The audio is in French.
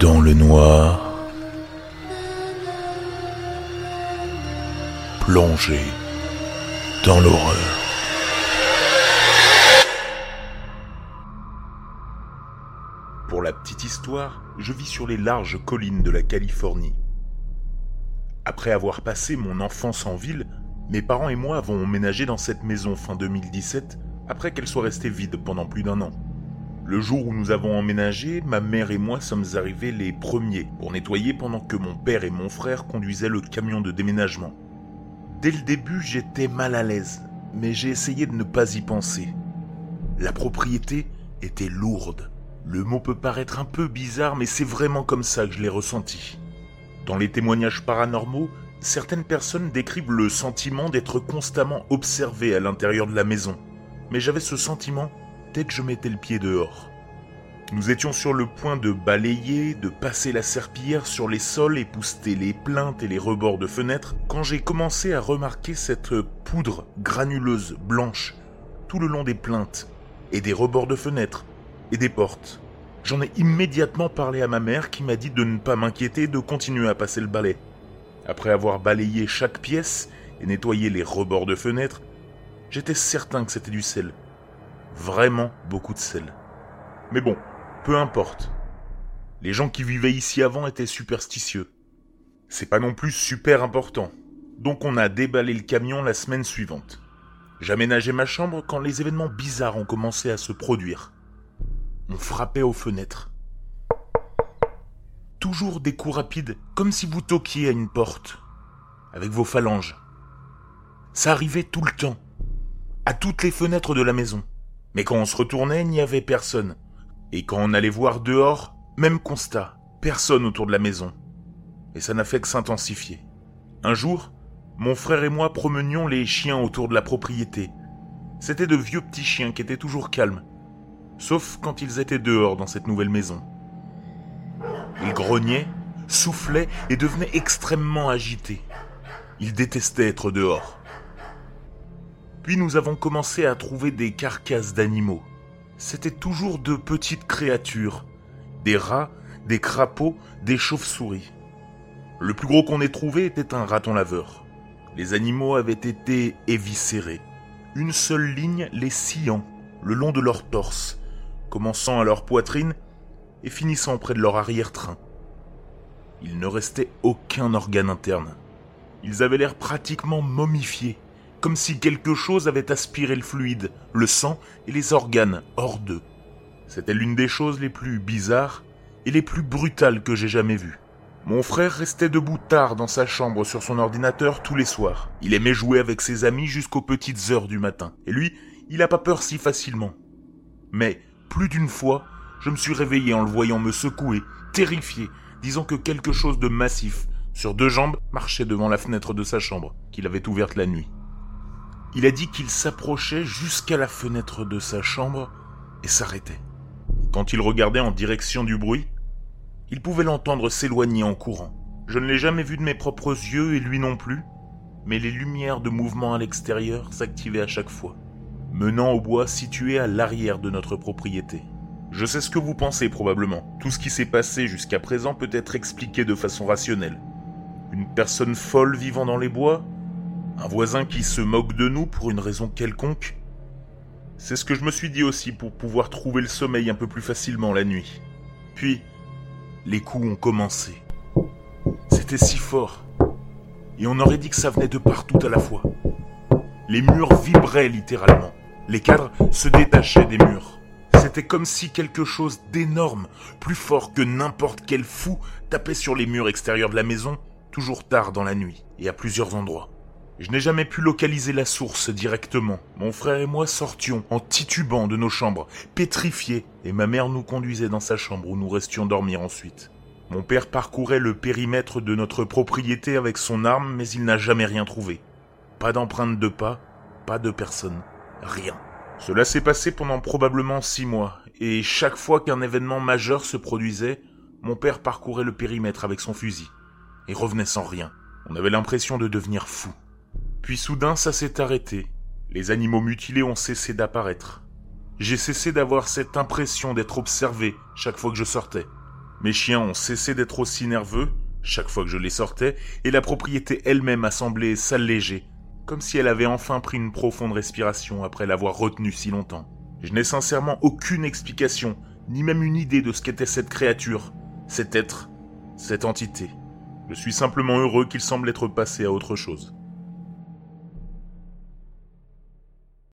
Dans le noir, plongé dans l'horreur. Pour la petite histoire, je vis sur les larges collines de la Californie. Après avoir passé mon enfance en ville, mes parents et moi avons emménagé dans cette maison fin 2017 après qu'elle soit restée vide pendant plus d'un an. Le jour où nous avons emménagé, ma mère et moi sommes arrivés les premiers pour nettoyer pendant que mon père et mon frère conduisaient le camion de déménagement. Dès le début, j'étais mal à l'aise, mais j'ai essayé de ne pas y penser. La propriété était lourde. Le mot peut paraître un peu bizarre, mais c'est vraiment comme ça que je l'ai ressenti. Dans les témoignages paranormaux, certaines personnes décrivent le sentiment d'être constamment observé à l'intérieur de la maison. Mais j'avais ce sentiment dès que je mettais le pied dehors. Nous étions sur le point de balayer, de passer la serpillière sur les sols, épousseter les plaintes et les rebords de fenêtres, quand j'ai commencé à remarquer cette poudre granuleuse blanche tout le long des plaintes et des rebords de fenêtres et des portes. J'en ai immédiatement parlé à ma mère qui m'a dit de ne pas m'inquiéter de continuer à passer le balai. Après avoir balayé chaque pièce et nettoyé les rebords de fenêtres, j'étais certain que c'était du sel. Vraiment beaucoup de sel. Mais bon, peu importe. Les gens qui vivaient ici avant étaient superstitieux. C'est pas non plus super important. Donc on a déballé le camion la semaine suivante. J'aménageais ma chambre quand les événements bizarres ont commencé à se produire. On frappait aux fenêtres. Toujours des coups rapides, comme si vous toquiez à une porte, avec vos phalanges. Ça arrivait tout le temps, à toutes les fenêtres de la maison. Mais quand on se retournait, il n'y avait personne. Et quand on allait voir dehors, même constat, personne autour de la maison. Et ça n'a fait que s'intensifier. Un jour, mon frère et moi promenions les chiens autour de la propriété. C'étaient de vieux petits chiens qui étaient toujours calmes, sauf quand ils étaient dehors dans cette nouvelle maison. Ils grognaient, soufflaient et devenaient extrêmement agités. Ils détestaient être dehors. Nous avons commencé à trouver des carcasses d'animaux. C'était toujours de petites créatures, des rats, des crapauds, des chauves-souris. Le plus gros qu'on ait trouvé était un raton laveur. Les animaux avaient été éviscérés. Une seule ligne les sciant le long de leur torse, commençant à leur poitrine et finissant près de leur arrière-train. Il ne restait aucun organe interne. Ils avaient l'air pratiquement momifiés, comme si quelque chose avait aspiré le fluide, le sang et les organes hors d'eux. C'était l'une des choses les plus bizarres et les plus brutales que j'ai jamais vues. Mon frère restait debout tard dans sa chambre sur son ordinateur tous les soirs. Il aimait jouer avec ses amis jusqu'aux petites heures du matin. Et lui, il n'a pas peur si facilement. Mais, plus d'une fois, je me suis réveillé en le voyant me secouer, terrifié, disant que quelque chose de massif, sur deux jambes, marchait devant la fenêtre de sa chambre, qu'il avait ouverte la nuit. Il a dit qu'il s'approchait jusqu'à la fenêtre de sa chambre et s'arrêtait. Quand il regardait en direction du bruit, il pouvait l'entendre s'éloigner en courant. Je ne l'ai jamais vu de mes propres yeux et lui non plus, mais les lumières de mouvement à l'extérieur s'activaient à chaque fois, menant au bois situé à l'arrière de notre propriété. Je sais ce que vous pensez probablement. Tout ce qui s'est passé jusqu'à présent peut être expliqué de façon rationnelle. Une personne folle vivant dans les bois Un voisin qui se moque de nous pour une raison quelconque? C'est ce que je me suis dit aussi pour pouvoir trouver le sommeil un peu plus facilement la nuit. Puis, les coups ont commencé. C'était si fort. Et on aurait dit que ça venait de partout à la fois. Les murs vibraient littéralement. Les cadres se détachaient des murs. C'était comme si quelque chose d'énorme, plus fort que n'importe quel fou, tapait sur les murs extérieurs de la maison, toujours tard dans la nuit, et à plusieurs endroits. Je n'ai jamais pu localiser la source directement. Mon frère et moi sortions en titubant de nos chambres, pétrifiés, et ma mère nous conduisait dans sa chambre où nous restions dormir ensuite. Mon père parcourait le périmètre de notre propriété avec son arme, mais il n'a jamais rien trouvé. Pas d'empreinte de pas, pas de personne, rien. Cela s'est passé pendant probablement six mois, et chaque fois qu'un événement majeur se produisait, mon père parcourait le périmètre avec son fusil, et revenait sans rien. On avait l'impression de devenir fou. Puis soudain ça s'est arrêté. Les animaux mutilés ont cessé d'apparaître. J'ai cessé d'avoir cette impression d'être observé chaque fois que je sortais. Mes chiens ont cessé d'être aussi nerveux chaque fois que je les sortais, et la propriété elle-même a semblé s'alléger, comme si elle avait enfin pris une profonde respiration après l'avoir retenue si longtemps. Je n'ai sincèrement aucune explication, ni même une idée de ce qu'était cette créature, cet être, cette entité. Je suis simplement heureux qu'il semble être passé à autre chose.